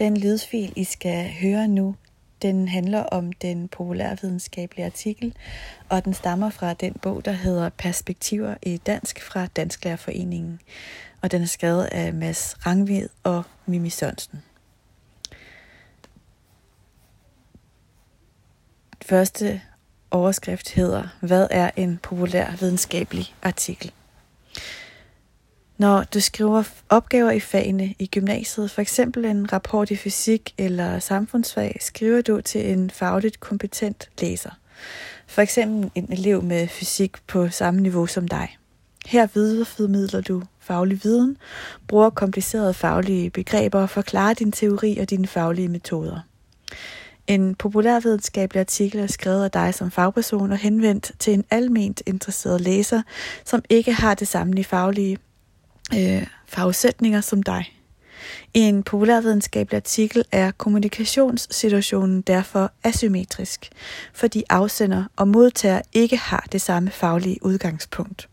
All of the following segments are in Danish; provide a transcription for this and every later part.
Den lydfil, I skal høre nu, den handler om den populærvidenskabelige artikel, og den stammer fra den bog, der hedder Perspektiver i dansk fra Dansklærerforeningen. Og den er skrevet af Mads Rangvid og Mimi Sørensen. Første overskrift hedder, hvad er en populær videnskabelig artikel? Når du skriver opgaver i fagene i gymnasiet, for eksempel en rapport i fysik eller samfundsfag, skriver du til en fagligt kompetent læser. For eksempel en elev med fysik på samme niveau som dig. Her videreformidler du faglig viden, bruger komplicerede faglige begreber og forklarer din teori og dine faglige metoder. En populærvidenskabelig artikel er skrevet af dig som fagperson og henvendt til en alment interesseret læser, som ikke har det samme faglige øh, forudsætninger som dig. I en populærvidenskabelig artikel er kommunikationssituationen derfor asymmetrisk, fordi afsender og modtager ikke har det samme faglige udgangspunkt.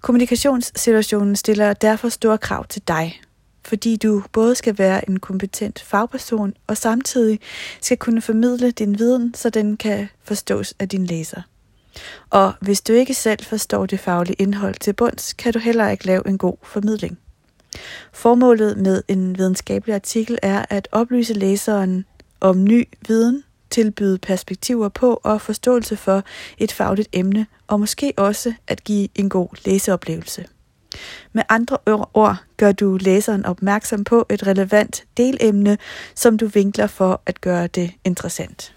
Kommunikationssituationen stiller derfor store krav til dig, fordi du både skal være en kompetent fagperson og samtidig skal kunne formidle din viden, så den kan forstås af din læser. Og hvis du ikke selv forstår det faglige indhold til bunds, kan du heller ikke lave en god formidling. Formålet med en videnskabelig artikel er at oplyse læseren om ny viden, tilbyde perspektiver på og forståelse for et fagligt emne, og måske også at give en god læseoplevelse. Med andre ord gør du læseren opmærksom på et relevant delemne, som du vinkler for at gøre det interessant.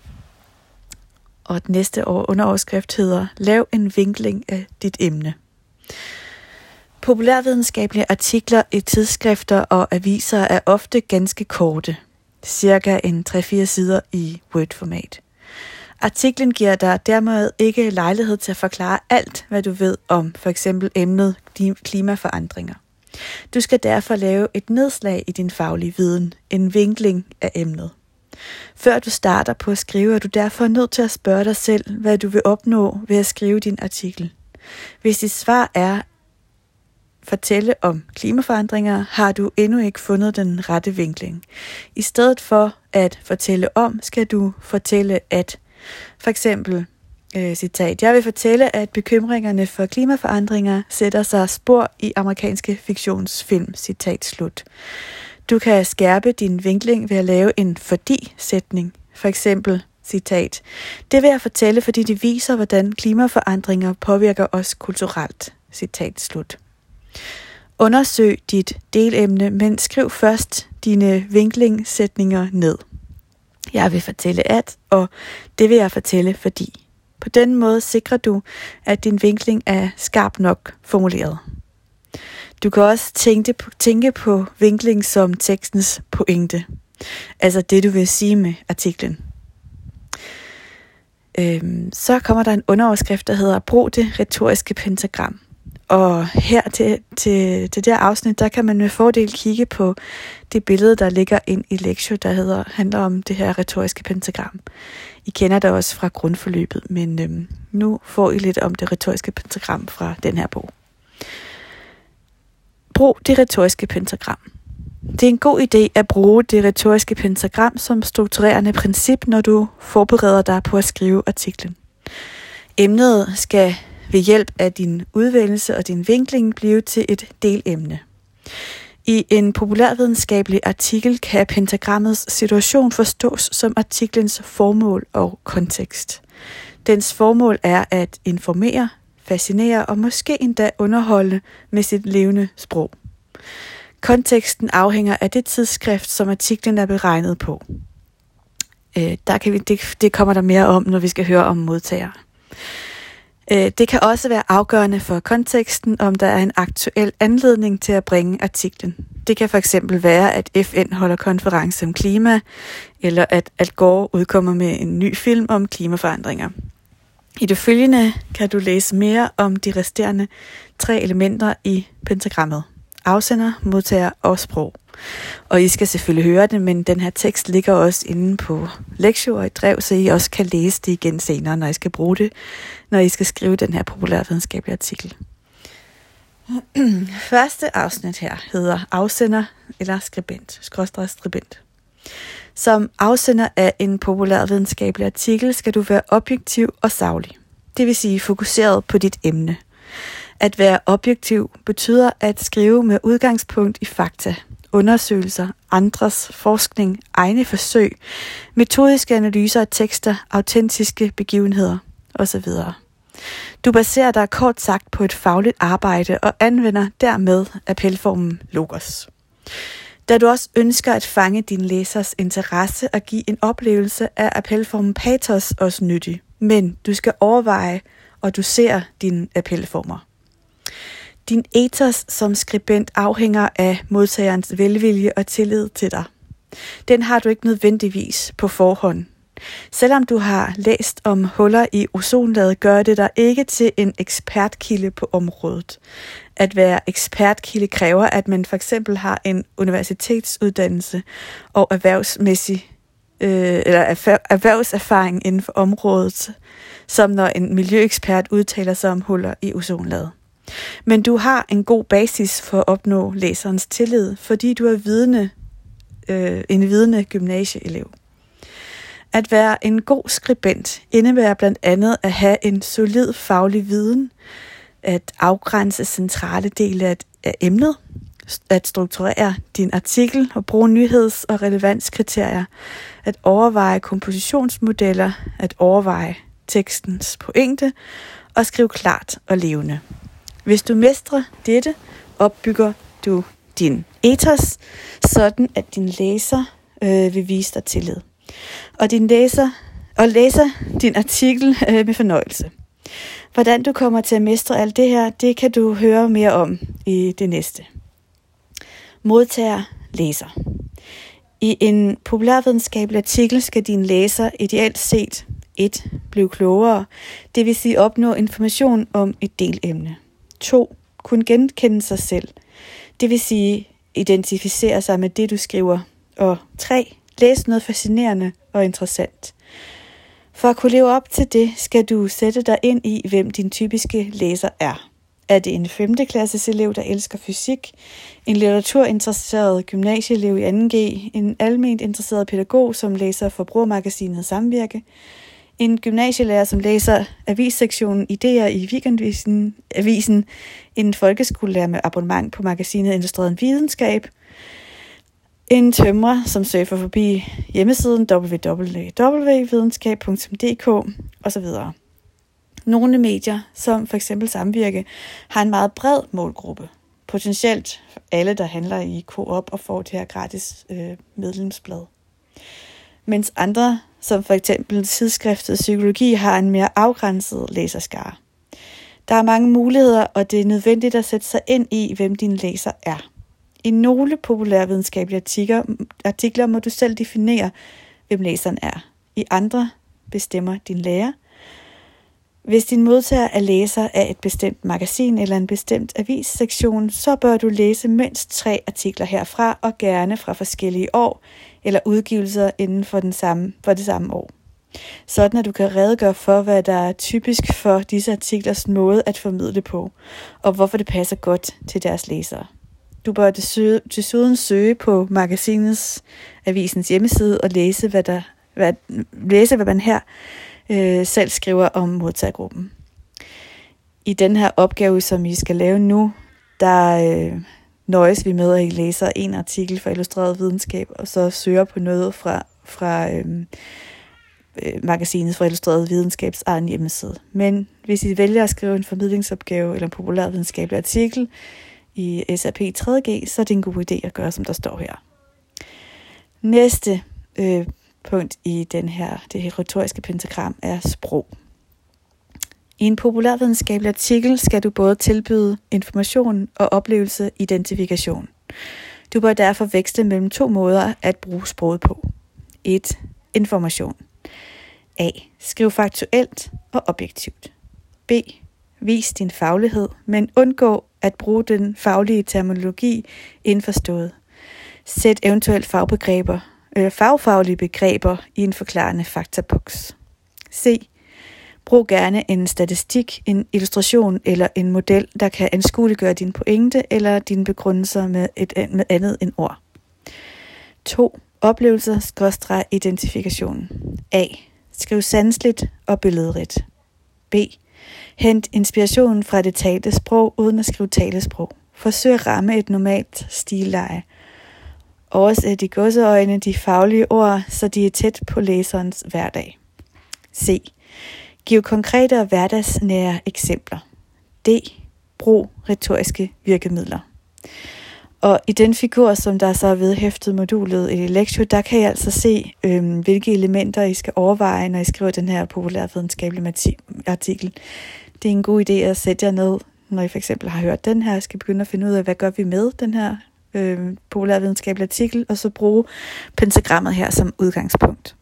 Og det næste underoverskrift hedder Lav en vinkling af dit emne. Populærvidenskabelige artikler i tidsskrifter og aviser er ofte ganske korte, cirka en 3-4 sider i Word-format. Artiklen giver dig dermed ikke lejlighed til at forklare alt, hvad du ved om for eksempel emnet klimaforandringer. Du skal derfor lave et nedslag i din faglige viden, en vinkling af emnet. Før du starter på at skrive, er du derfor nødt til at spørge dig selv, hvad du vil opnå ved at skrive din artikel. Hvis dit svar er fortælle om klimaforandringer, har du endnu ikke fundet den rette vinkling. I stedet for at fortælle om, skal du fortælle at. For eksempel, øh, citat, jeg vil fortælle, at bekymringerne for klimaforandringer sætter sig spor i amerikanske fiktionsfilm, citat slut. Du kan skærpe din vinkling ved at lave en fordi-sætning. For eksempel, citat, det vil jeg fortælle, fordi det viser, hvordan klimaforandringer påvirker os kulturelt. Citat slut. Undersøg dit delemne, men skriv først dine vinklingssætninger ned. Jeg vil fortælle at, og det vil jeg fortælle fordi. På den måde sikrer du, at din vinkling er skarp nok formuleret. Du kan også tænke på, tænke på vinkling som tekstens pointe. Altså det, du vil sige med artiklen. Øhm, så kommer der en underoverskrift, der hedder Brug det retoriske pentagram. Og her til, til, til det her afsnit, der kan man med fordel kigge på det billede, der ligger ind i lektion, der hedder, handler om det her retoriske pentagram. I kender det også fra grundforløbet, men øhm, nu får I lidt om det retoriske pentagram fra den her bog. Brug det retoriske pentagram. Det er en god idé at bruge det retoriske pentagram som strukturerende princip, når du forbereder dig på at skrive artiklen. Emnet skal ved hjælp af din udvælgelse og din vinkling blive til et delemne. I en populærvidenskabelig artikel kan pentagrammets situation forstås som artiklens formål og kontekst. Dens formål er at informere, fascinere og måske endda underholde med sit levende sprog. Konteksten afhænger af det tidsskrift, som artiklen er beregnet på. Øh, der kan vi, det, det kommer der mere om, når vi skal høre om modtagere. Øh, det kan også være afgørende for konteksten, om der er en aktuel anledning til at bringe artiklen. Det kan for eksempel være, at FN holder konference om klima, eller at Al Gore udkommer med en ny film om klimaforandringer. I det følgende kan du læse mere om de resterende tre elementer i pentagrammet. Afsender, modtager og sprog. Og I skal selvfølgelig høre det, men den her tekst ligger også inde på lektier og i drev, så I også kan læse det igen senere, når I skal bruge det, når I skal skrive den her populærvidenskabelige artikel. Første afsnit her hedder afsender eller skribent, skråstrej skribent. Som afsender af en populær videnskabelig artikel skal du være objektiv og savlig. Det vil sige fokuseret på dit emne. At være objektiv betyder at skrive med udgangspunkt i fakta, undersøgelser, andres forskning, egne forsøg, metodiske analyser af tekster, autentiske begivenheder osv. Du baserer dig kort sagt på et fagligt arbejde og anvender dermed appelformen logos. Da du også ønsker at fange din læsers interesse og give en oplevelse af appelformen patos også nyttig. Men du skal overveje og du ser dine appelformer. Din ethos som skribent afhænger af modtagerens velvilje og tillid til dig. Den har du ikke nødvendigvis på forhånd. Selvom du har læst om huller i ozonlaget, gør det dig ikke til en ekspertkilde på området. At være ekspertkilde kræver, at man for eksempel har en universitetsuddannelse og erhvervsmæssig øh, eller erhvervserfaring inden for området, som når en miljøekspert udtaler sig om huller i ozonlaget. Men du har en god basis for at opnå læserens tillid, fordi du er vidne, øh, en vidende gymnasieelev. At være en god skribent indebærer blandt andet at have en solid faglig viden, at afgrænse centrale dele af, af emnet, at strukturere din artikel og bruge nyheds- og relevanskriterier, at overveje kompositionsmodeller, at overveje tekstens pointe og skrive klart og levende. Hvis du mestrer dette, opbygger du din ethos, sådan at din læser øh, vil vise dig tillid. Og din læser og læser din artikel øh, med fornøjelse. Hvordan du kommer til at mestre alt det her, det kan du høre mere om i det næste. Modtager læser. I en populærvidenskabelig artikel skal din læser ideelt set 1. Blive klogere, det vil sige opnå information om et delemne. 2. Kunne genkende sig selv, det vil sige identificere sig med det, du skriver. Og 3. Læs noget fascinerende og interessant. For at kunne leve op til det, skal du sætte dig ind i, hvem din typiske læser er. Er det en 5. klasses elev, der elsker fysik, en litteraturinteresseret gymnasieelev i 2G, en alment interesseret pædagog, som læser forbrugermagasinet Samvirke, en gymnasielærer, som læser avissektionen Ideer i weekendavisen, avisen, en folkeskolelærer med abonnement på magasinet Industrien Videnskab, en tømrer, som surfer forbi hjemmesiden www.videnskab.dk osv. Nogle medier, som for eksempel Samvirke, har en meget bred målgruppe. Potentielt alle, der handler i Coop og får det her gratis øh, medlemsblad. Mens andre som for eksempel tidsskriftet Psykologi har en mere afgrænset læserskare. Der er mange muligheder, og det er nødvendigt at sætte sig ind i, hvem din læser er. I nogle populærvidenskabelige artikler, artikler må du selv definere, hvem læseren er. I andre bestemmer din lærer. Hvis din modtager er læser af et bestemt magasin eller en bestemt avissektion, så bør du læse mindst tre artikler herfra og gerne fra forskellige år eller udgivelser inden for, den samme, for det samme år. Sådan at du kan redegøre for, hvad der er typisk for disse artiklers måde at formidle på, og hvorfor det passer godt til deres læsere. Du bør desuden søge på magasinets avisens hjemmeside og læse, hvad, der, hvad, læse, hvad man her øh, selv skriver om modtagergruppen. I den her opgave, som I skal lave nu, der øh, nøjes vi med, at I læser en artikel fra Illustreret Videnskab, og så søger på noget fra, fra øhm, øh, magasinet fra Illustreret Videnskabs egen hjemmeside. Men hvis I vælger at skrive en formidlingsopgave eller en populærvidenskabelig artikel i SAP 3G, så er det en god idé at gøre, som der står her. Næste øh, punkt i den her, det her retoriske pentagram er sprog. I en populærvidenskabelig artikel skal du både tilbyde information og oplevelse identifikation. Du bør derfor vækste mellem to måder at bruge sproget på. 1. Information. A. Skriv faktuelt og objektivt. B. Vis din faglighed, men undgå at bruge den faglige terminologi indforstået. Sæt eventuelt fagbegreber, eller fagfaglige begreber i en forklarende faktaboks. C. Brug gerne en statistik, en illustration eller en model, der kan anskueliggøre din pointe eller dine begrundelser med, et, øh, med andet end ord. 2. Oplevelser-identifikation. A. Skriv sandsligt og billedrigt. B. Hent inspiration fra det talte sprog uden at skrive talesprog. Forsøg at ramme et normalt stilleje. Oversæt i godseøjne de faglige ord, så de er tæt på læserens hverdag. C. Giv konkrete og hverdagsnære eksempler. D. Brug retoriske virkemidler. Og i den figur, som der så er vedhæftet modulet i Lektio, der kan I altså se, øhm, hvilke elementer I skal overveje, når I skriver den her populærvidenskabelige artikel. Det er en god idé at sætte jer ned, når I for eksempel har hørt den her, skal begynde at finde ud af, hvad gør vi med den her øh, populærvidenskabelige artikel, og så bruge pentagrammet her som udgangspunkt.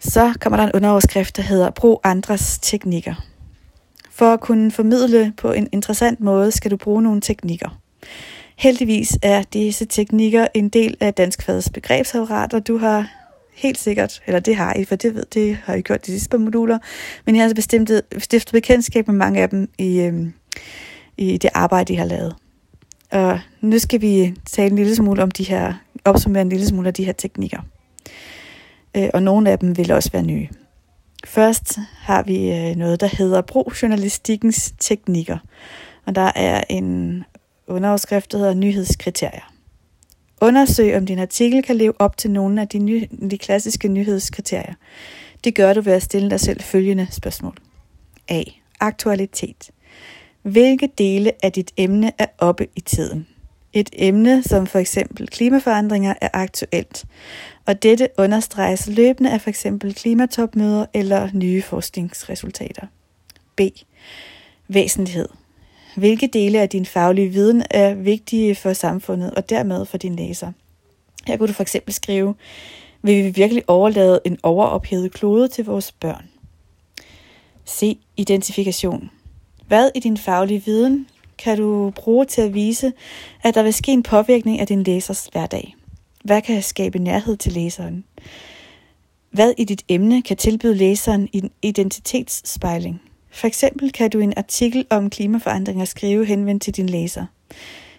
Så kommer der en underoverskrift, der hedder Brug andres teknikker. For at kunne formidle på en interessant måde, skal du bruge nogle teknikker. Heldigvis er disse teknikker en del af dansk fadets begrebsapparat, og du har helt sikkert, eller det har I, for det ved, det har I gjort de sidste par moduler, men jeg har altså bestemt, stiftet bekendtskab med mange af dem i, øhm, i det arbejde, I har lavet. Og nu skal vi tale en lille smule om de her, opsummere en lille smule af de her teknikker. Øh, og nogle af dem vil også være nye. Først har vi øh, noget, der hedder Brug journalistikkens teknikker. Og der er en underoverskrift, der hedder Nyhedskriterier. Undersøg, om din artikel kan leve op til nogle af de, ny, de klassiske nyhedskriterier. Det gør du ved at stille dig selv følgende spørgsmål. A. Aktualitet. Hvilke dele af dit emne er oppe i tiden? Et emne som for eksempel klimaforandringer er aktuelt, og dette understreges løbende af for eksempel klimatopmøder eller nye forskningsresultater. B. Væsentlighed. Hvilke dele af din faglige viden er vigtige for samfundet og dermed for din læser? Her kunne du for eksempel skrive, vil vi virkelig overlade en overophedet klode til vores børn? C. Identifikation. Hvad i din faglige viden kan du bruge til at vise, at der vil ske en påvirkning af din læsers hverdag? Hvad kan skabe nærhed til læseren? Hvad i dit emne kan tilbyde læseren en identitetsspejling? For eksempel kan du i en artikel om klimaforandringer skrive henvendt til din læser.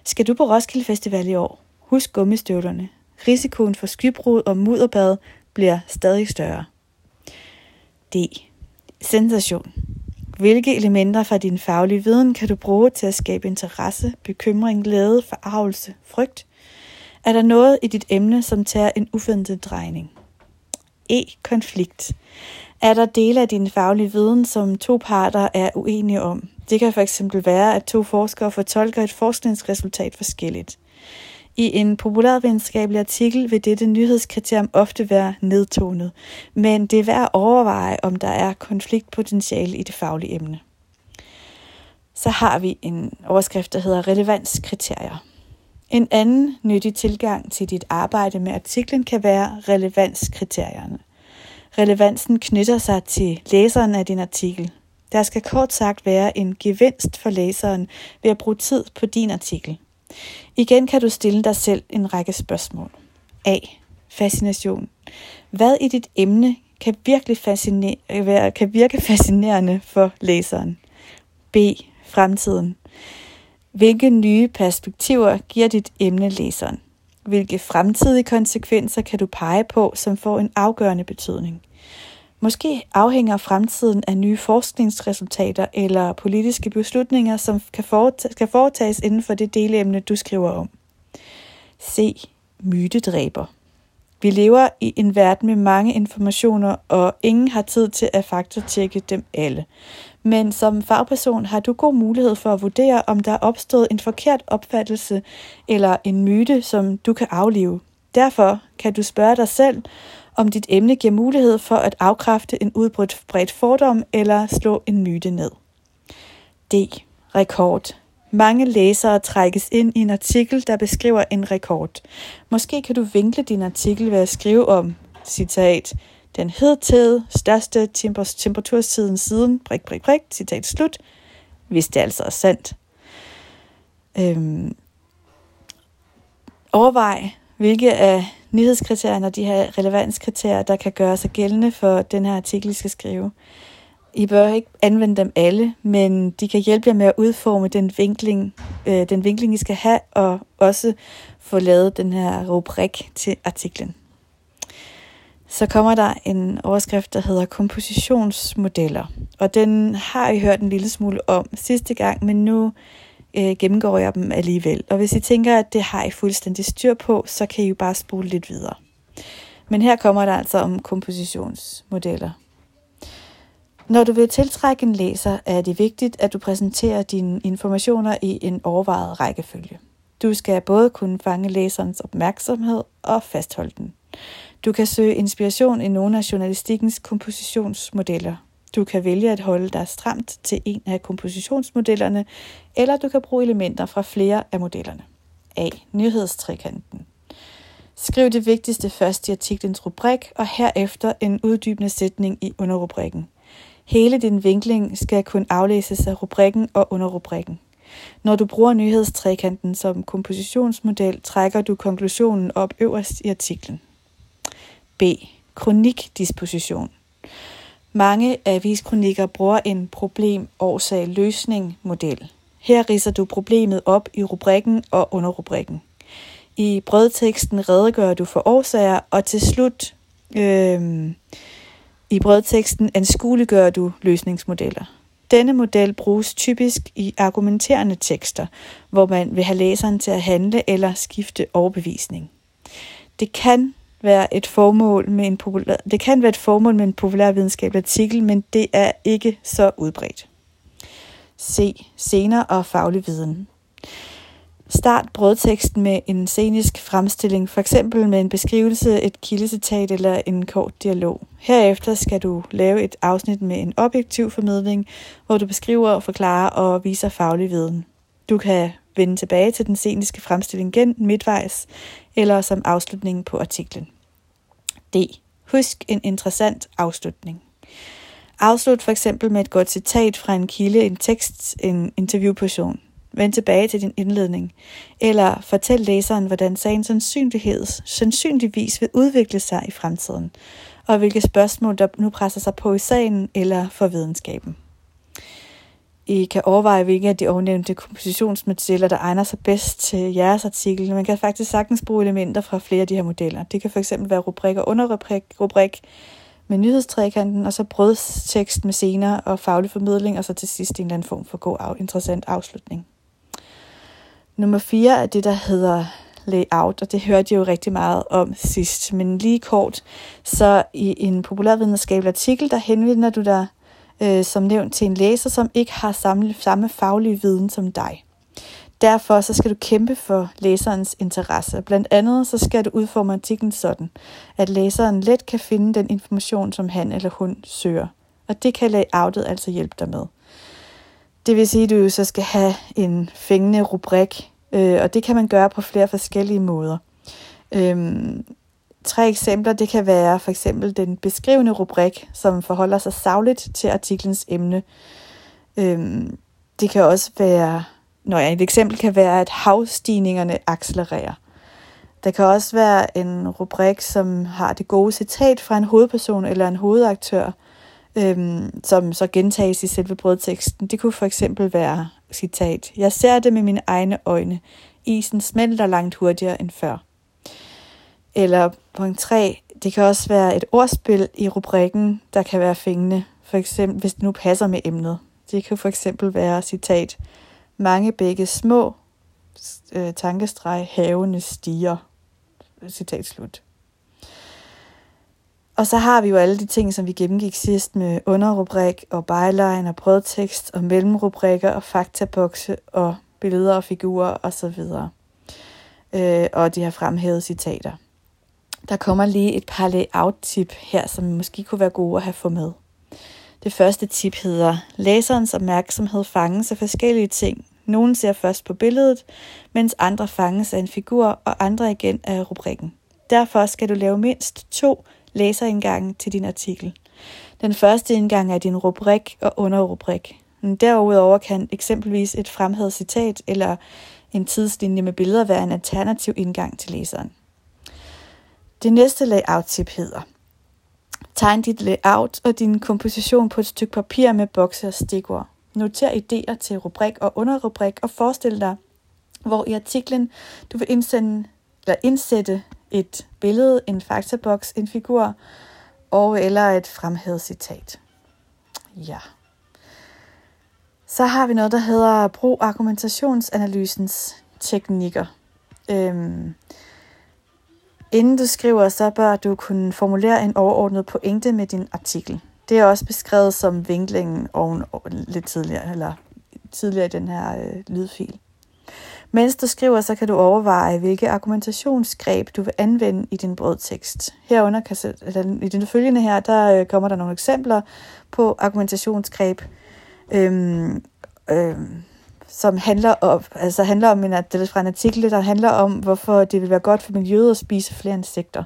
Skal du på Roskilde Festival i år? Husk gummistøvlerne. Risikoen for skybrud og mudderbad bliver stadig større. D. Sensation. Hvilke elementer fra din faglige viden kan du bruge til at skabe interesse, bekymring, glæde, forarvelse, frygt? Er der noget i dit emne, som tager en uventet drejning? E. Konflikt. Er der dele af din faglige viden, som to parter er uenige om? Det kan fx være, at to forskere fortolker et forskningsresultat forskelligt. I en populærvidenskabelig artikel vil dette nyhedskriterium ofte være nedtonet, men det er værd at overveje, om der er konfliktpotentiale i det faglige emne. Så har vi en overskrift, der hedder relevanskriterier. En anden nyttig tilgang til dit arbejde med artiklen kan være relevanskriterierne. Relevansen knytter sig til læseren af din artikel. Der skal kort sagt være en gevinst for læseren ved at bruge tid på din artikel. Igen kan du stille dig selv en række spørgsmål. A. Fascination. Hvad i dit emne kan, virkelig fascinere, kan virke fascinerende for læseren? B. Fremtiden. Hvilke nye perspektiver giver dit emne læseren? Hvilke fremtidige konsekvenser kan du pege på, som får en afgørende betydning? Måske afhænger fremtiden af nye forskningsresultater eller politiske beslutninger, som kan skal foretages inden for det delemne, du skriver om. C. Mytedræber. Vi lever i en verden med mange informationer, og ingen har tid til at faktatjekke dem alle. Men som fagperson har du god mulighed for at vurdere, om der er opstået en forkert opfattelse eller en myte, som du kan aflive. Derfor kan du spørge dig selv, om dit emne giver mulighed for at afkræfte en udbrudt bredt fordom eller slå en myte ned. D. Rekord. Mange læsere trækkes ind i en artikel, der beskriver en rekord. Måske kan du vinkle din artikel ved at skrive om, citat, den hedtid største temperaturtiden siden, prik, prik, prik, citat slut, hvis det altså er sandt. Øhm, overvej, hvilke af nyhedskriterierne og de her relevanskriterier, der kan gøre sig gældende for den her artikel, I skal skrive. I bør ikke anvende dem alle, men de kan hjælpe jer med at udforme den vinkling, øh, den vinkling I skal have, og også få lavet den her rubrik til artiklen. Så kommer der en overskrift, der hedder kompositionsmodeller. Og den har I hørt en lille smule om sidste gang, men nu øh, gennemgår jeg dem alligevel. Og hvis I tænker, at det har I fuldstændig styr på, så kan I jo bare spole lidt videre. Men her kommer der altså om kompositionsmodeller. Når du vil tiltrække en læser, er det vigtigt, at du præsenterer dine informationer i en overvejet rækkefølge. Du skal både kunne fange læserens opmærksomhed og fastholde den. Du kan søge inspiration i nogle af journalistikkens kompositionsmodeller. Du kan vælge at holde dig stramt til en af kompositionsmodellerne, eller du kan bruge elementer fra flere af modellerne. A. Nyhedstrikanten. Skriv det vigtigste først i artiklens rubrik, og herefter en uddybende sætning i underrubrikken. Hele din vinkling skal kunne aflæses af rubrikken og underrubrikken. Når du bruger nyhedstrikanten som kompositionsmodel, trækker du konklusionen op øverst i artiklen. B. Kronikdisposition. Mange aviskronikker bruger en problem-årsag-løsning-model. Her riser du problemet op i rubrikken og underrubrikken. I brødteksten redegør du for årsager, og til slut øh, i brødteksten anskueliggør du løsningsmodeller. Denne model bruges typisk i argumenterende tekster, hvor man vil have læseren til at handle eller skifte overbevisning. Det kan være et formål med en populær, det kan være et formål med en populær videnskabelig artikel, men det er ikke så udbredt. C. Scener og faglig viden. Start brødteksten med en scenisk fremstilling, for eksempel med en beskrivelse, et kildecitat eller en kort dialog. Herefter skal du lave et afsnit med en objektiv formidling, hvor du beskriver, forklarer og viser faglig viden. Du kan vende tilbage til den sceniske fremstilling igen midtvejs eller som afslutning på artiklen. D. Husk en interessant afslutning. Afslut for eksempel med et godt citat fra en kilde, en tekst, en interviewperson. Vend tilbage til din indledning. Eller fortæl læseren, hvordan sagen sandsynlighed, sandsynligvis vil udvikle sig i fremtiden, og hvilke spørgsmål, der nu presser sig på i sagen eller for videnskaben. I kan overveje, hvilke af de ovennævnte kompositionsmodeller, der egner sig bedst til jeres artikel. Man kan faktisk sagtens bruge elementer fra flere af de her modeller. Det kan fx være rubrik og underrubrik, rubrik med nyhedstrækanten, og så brødstekst med scener og faglig formidling, og så til sidst en eller anden form for god, interessant afslutning. Nummer 4 er det, der hedder layout, og det hørte jeg jo rigtig meget om sidst. Men lige kort, så i en populærvidenskabelig artikel, der henvender du dig øh, som nævnt til en læser, som ikke har samme, samme faglige viden som dig. Derfor så skal du kæmpe for læserens interesse. Blandt andet så skal du udforme artiklen sådan, at læseren let kan finde den information, som han eller hun søger. Og det kan layoutet altså hjælpe dig med. Det vil sige, at du så skal have en fængende rubrik, øh, og det kan man gøre på flere forskellige måder. Øhm, tre eksempler, det kan være for eksempel den beskrivende rubrik, som forholder sig savligt til artiklens emne. Øhm, det kan også være, når et eksempel kan være, at havstigningerne accelererer. Der kan også være en rubrik, som har det gode citat fra en hovedperson eller en hovedaktør, øhm, som så gentages i selve brødteksten. Det kunne for eksempel være citat. Jeg ser det med mine egne øjne. Isen smelter langt hurtigere end før. Eller punkt 3, det kan også være et ordspil i rubrikken, der kan være fængende, for eksempel hvis det nu passer med emnet. Det kan for eksempel være citat, mange begge små, øh, tankestreg, havene stiger, citat slut. Og så har vi jo alle de ting, som vi gennemgik sidst med underrubrik og byline og brødtekst og mellemrubrikker og faktabokse og billeder og figurer osv. Øh, og de har fremhævet citater. Der kommer lige et par layout-tip her, som måske kunne være gode at have fået med. Det første tip hedder, læserens opmærksomhed fanges af forskellige ting. Nogle ser først på billedet, mens andre fanges af en figur, og andre igen af rubrikken. Derfor skal du lave mindst to læserindgange til din artikel. Den første indgang er din rubrik og underrubrik. Derudover kan eksempelvis et fremhævet citat eller en tidslinje med billeder være en alternativ indgang til læseren. Det næste layout-tip hedder, Tegn dit layout og din komposition på et stykke papir med bokse og stikord. Noter idéer til rubrik og underrubrik og forestil dig, hvor i artiklen du vil indsende, eller indsætte et billede, en faktaboks, en figur og eller et fremhævet citat. Ja. Så har vi noget, der hedder brug argumentationsanalysens teknikker. Øhm, inden du skriver, så bør du kunne formulere en overordnet pointe med din artikel. Det er også beskrevet som vinklingen oven, lidt tidligere, eller tidligere i den her øh, lydfil. Mens du skriver, så kan du overveje, hvilke argumentationsgreb du vil anvende i din brødtekst. Herunder kan, eller i den følgende her, der øh, kommer der nogle eksempler på argumentationsgreb, øhm, øhm, som handler om, altså handler om en, det er fra en artikel, der handler om, hvorfor det vil være godt for miljøet at spise flere insekter.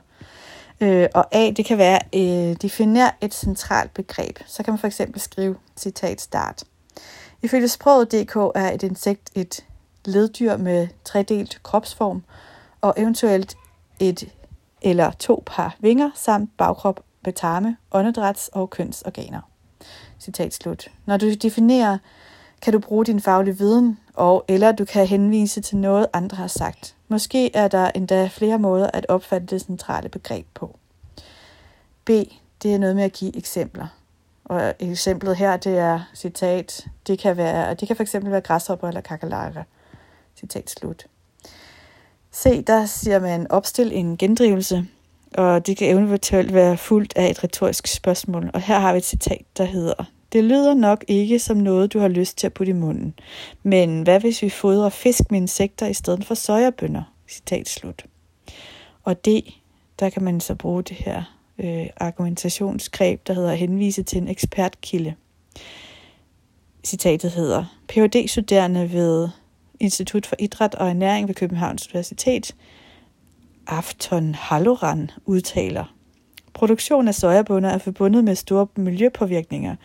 Øh, og A, det kan være, øh, definere et centralt begreb. Så kan man for eksempel skrive, citat start. Ifølge sproget.dk er et insekt et leddyr med tredelt kropsform og eventuelt et eller to par vinger samt bagkrop med tarme, åndedræts- og kønsorganer. Citat slut. Når du definerer, kan du bruge din faglige viden, og eller du kan henvise til noget, andre har sagt. Måske er der endda flere måder at opfatte det centrale begreb på. B. Det er noget med at give eksempler. Og eksemplet her, det er citat, det kan være, det kan for eksempel være græshopper eller kakalakker. Citat slut. Se, der siger man opstil en gendrivelse, og det kan eventuelt være fuldt af et retorisk spørgsmål. Og her har vi et citat, der hedder, det lyder nok ikke som noget, du har lyst til at putte i munden. Men hvad hvis vi fodrer fisk med insekter i stedet for sojabønder? Citat slut. Og det, der kan man så bruge det her øh, argumentationsgreb, der hedder henvise til en ekspertkilde. Citatet hedder, phd studerende ved Institut for Idræt og Ernæring ved Københavns Universitet, Afton Halloran, udtaler, Produktion af sojabunder er forbundet med store miljøpåvirkninger,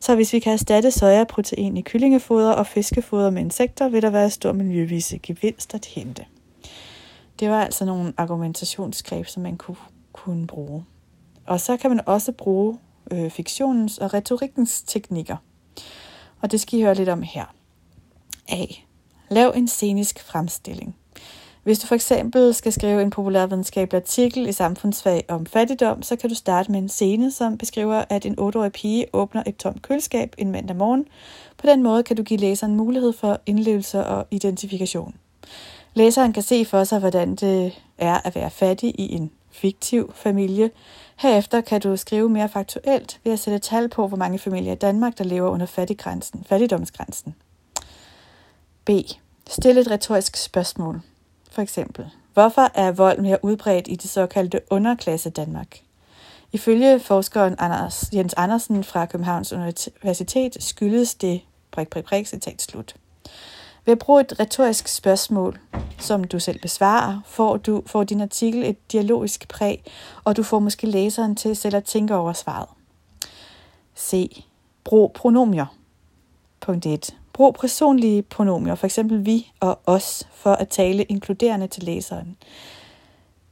så hvis vi kan erstatte sojaprotein i kyllingefoder og fiskefoder med insekter, vil der være stor miljøvise gevinst at hente. Det var altså nogle argumentationsgreb, som man kunne, kunne bruge. Og så kan man også bruge øh, fiktionens og retorikkens teknikker. Og det skal I høre lidt om her. A. Lav en scenisk fremstilling. Hvis du for eksempel skal skrive en populærvidenskabelig artikel i samfundsfag om fattigdom, så kan du starte med en scene, som beskriver, at en 8-årig pige åbner et tomt køleskab en mandag morgen. På den måde kan du give læseren mulighed for indlevelse og identifikation. Læseren kan se for sig, hvordan det er at være fattig i en fiktiv familie. Herefter kan du skrive mere faktuelt ved at sætte tal på, hvor mange familier i Danmark, der lever under fattiggrænsen, fattigdomsgrænsen. B. Stil et retorisk spørgsmål. For eksempel, hvorfor er vold mere udbredt i det såkaldte underklasse Danmark? Ifølge forskeren Anders, Jens Andersen fra Københavns Universitet skyldes det prik, prik, prik, citat slut. Ved at bruge et retorisk spørgsmål, som du selv besvarer, får, du, får din artikel et dialogisk præg, og du får måske læseren til selv at tænke over svaret. C. Brug pronomier. Punkt 1. Brug personlige pronomier, eksempel vi og os, for at tale inkluderende til læseren.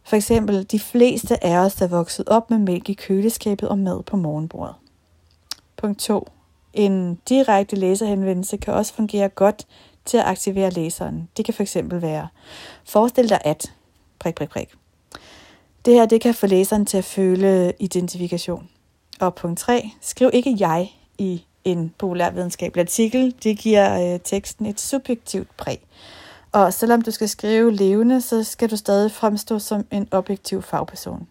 For eksempel, de fleste af os er vokset op med mælk i køleskabet og mad på morgenbordet. Punkt 2. En direkte læserhenvendelse kan også fungere godt til at aktivere læseren. Det kan fx være, forestil dig at, prik, prik, prik. Det her det kan få læseren til at føle identifikation. Og punkt 3. Skriv ikke jeg i en populærvidenskabelig artikel. Det giver øh, teksten et subjektivt præg. Og selvom du skal skrive levende, så skal du stadig fremstå som en objektiv fagperson.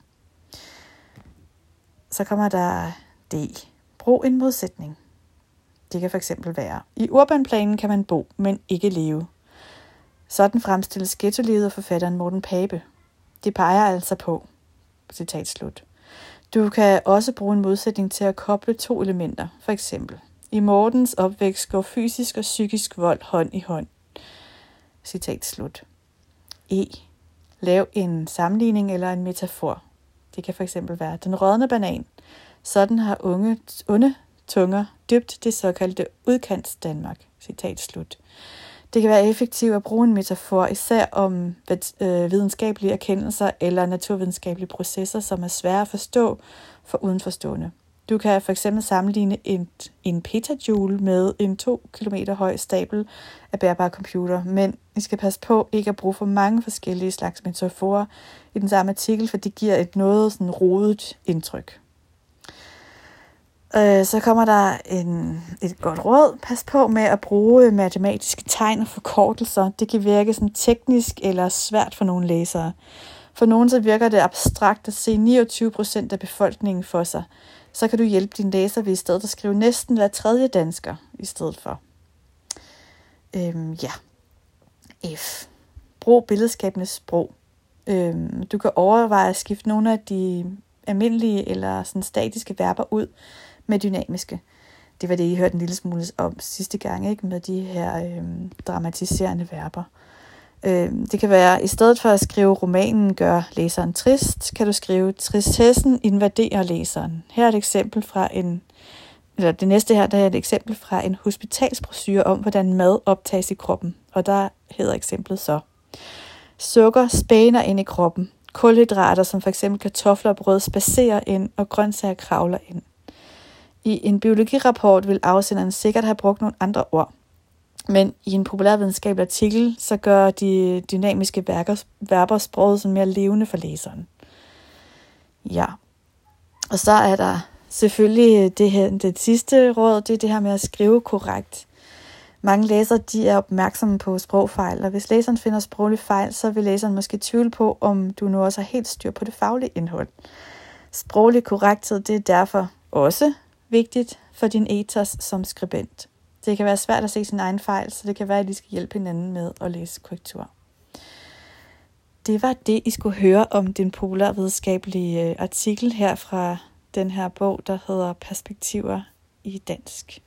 Så kommer der D. Brug en modsætning. Det kan fx være, i urbanplanen kan man bo, men ikke leve. Sådan fremstilles ghettolivet af forfatteren Morten Pape. Det peger altså på, citat slut. Du kan også bruge en modsætning til at koble to elementer. For eksempel, i Mortens opvækst går fysisk og psykisk vold hånd i hånd. Citat slut. E. Lav en sammenligning eller en metafor. Det kan for eksempel være den rådne banan. Sådan har unge, onde tunger dybt det såkaldte udkants Danmark. Citat slut. Det kan være effektivt at bruge en metafor, især om øh, videnskabelige erkendelser eller naturvidenskabelige processer, som er svære at forstå for udenforstående. Du kan for eksempel sammenligne en, en petajoule med en 2 km høj stabel af bærbare computer, men I skal passe på ikke at bruge for mange forskellige slags metaforer i den samme artikel, for det giver et noget sådan rodet indtryk. Øh, så kommer der en, et godt råd. Pas på med at bruge matematiske tegn og forkortelser. Det kan virke sådan teknisk eller svært for nogle læsere. For nogen så virker det abstrakt at se 29 procent af befolkningen for sig. Så kan du hjælpe din læser ved i stedet at skrive næsten hver tredje dansker i stedet for. Øhm, ja. F. Brug billedskabende sprog. Øhm, du kan overveje at skifte nogle af de almindelige eller sådan statiske verber ud med dynamiske. Det var det, I hørte en lille smule om sidste gang, ikke? med de her øh, dramatiserende verber. Øh, det kan være, i stedet for at skrive romanen gør læseren trist, kan du skrive tristessen invaderer læseren. Her er et eksempel fra en, eller det næste her, der er et eksempel fra en hospitalsbrochure om, hvordan mad optages i kroppen. Og der hedder eksemplet så. Sukker spæner ind i kroppen. Kulhydrater, som f.eks. kartofler og brød, spacerer ind, og grøntsager kravler ind. I en biologirapport vil afsenderen sikkert have brugt nogle andre ord. Men i en populærvidenskabelig artikel, så gør de dynamiske værker, verber sproget sådan mere levende for læseren. Ja. Og så er der selvfølgelig øh, det, her, det sidste råd, det er det her med at skrive korrekt. Mange læsere de er opmærksomme på sprogfejl, og hvis læseren finder sproglige fejl, så vil læseren måske tvivle på, om du nu også har helt styr på det faglige indhold. Sproglig korrekthed det er derfor også vigtigt for din ethos som skribent. Det kan være svært at se sin egen fejl, så det kan være, at I skal hjælpe hinanden med at læse korrektur. Det var det, I skulle høre om den polarvidenskabelige øh, artikel her fra den her bog, der hedder Perspektiver i dansk.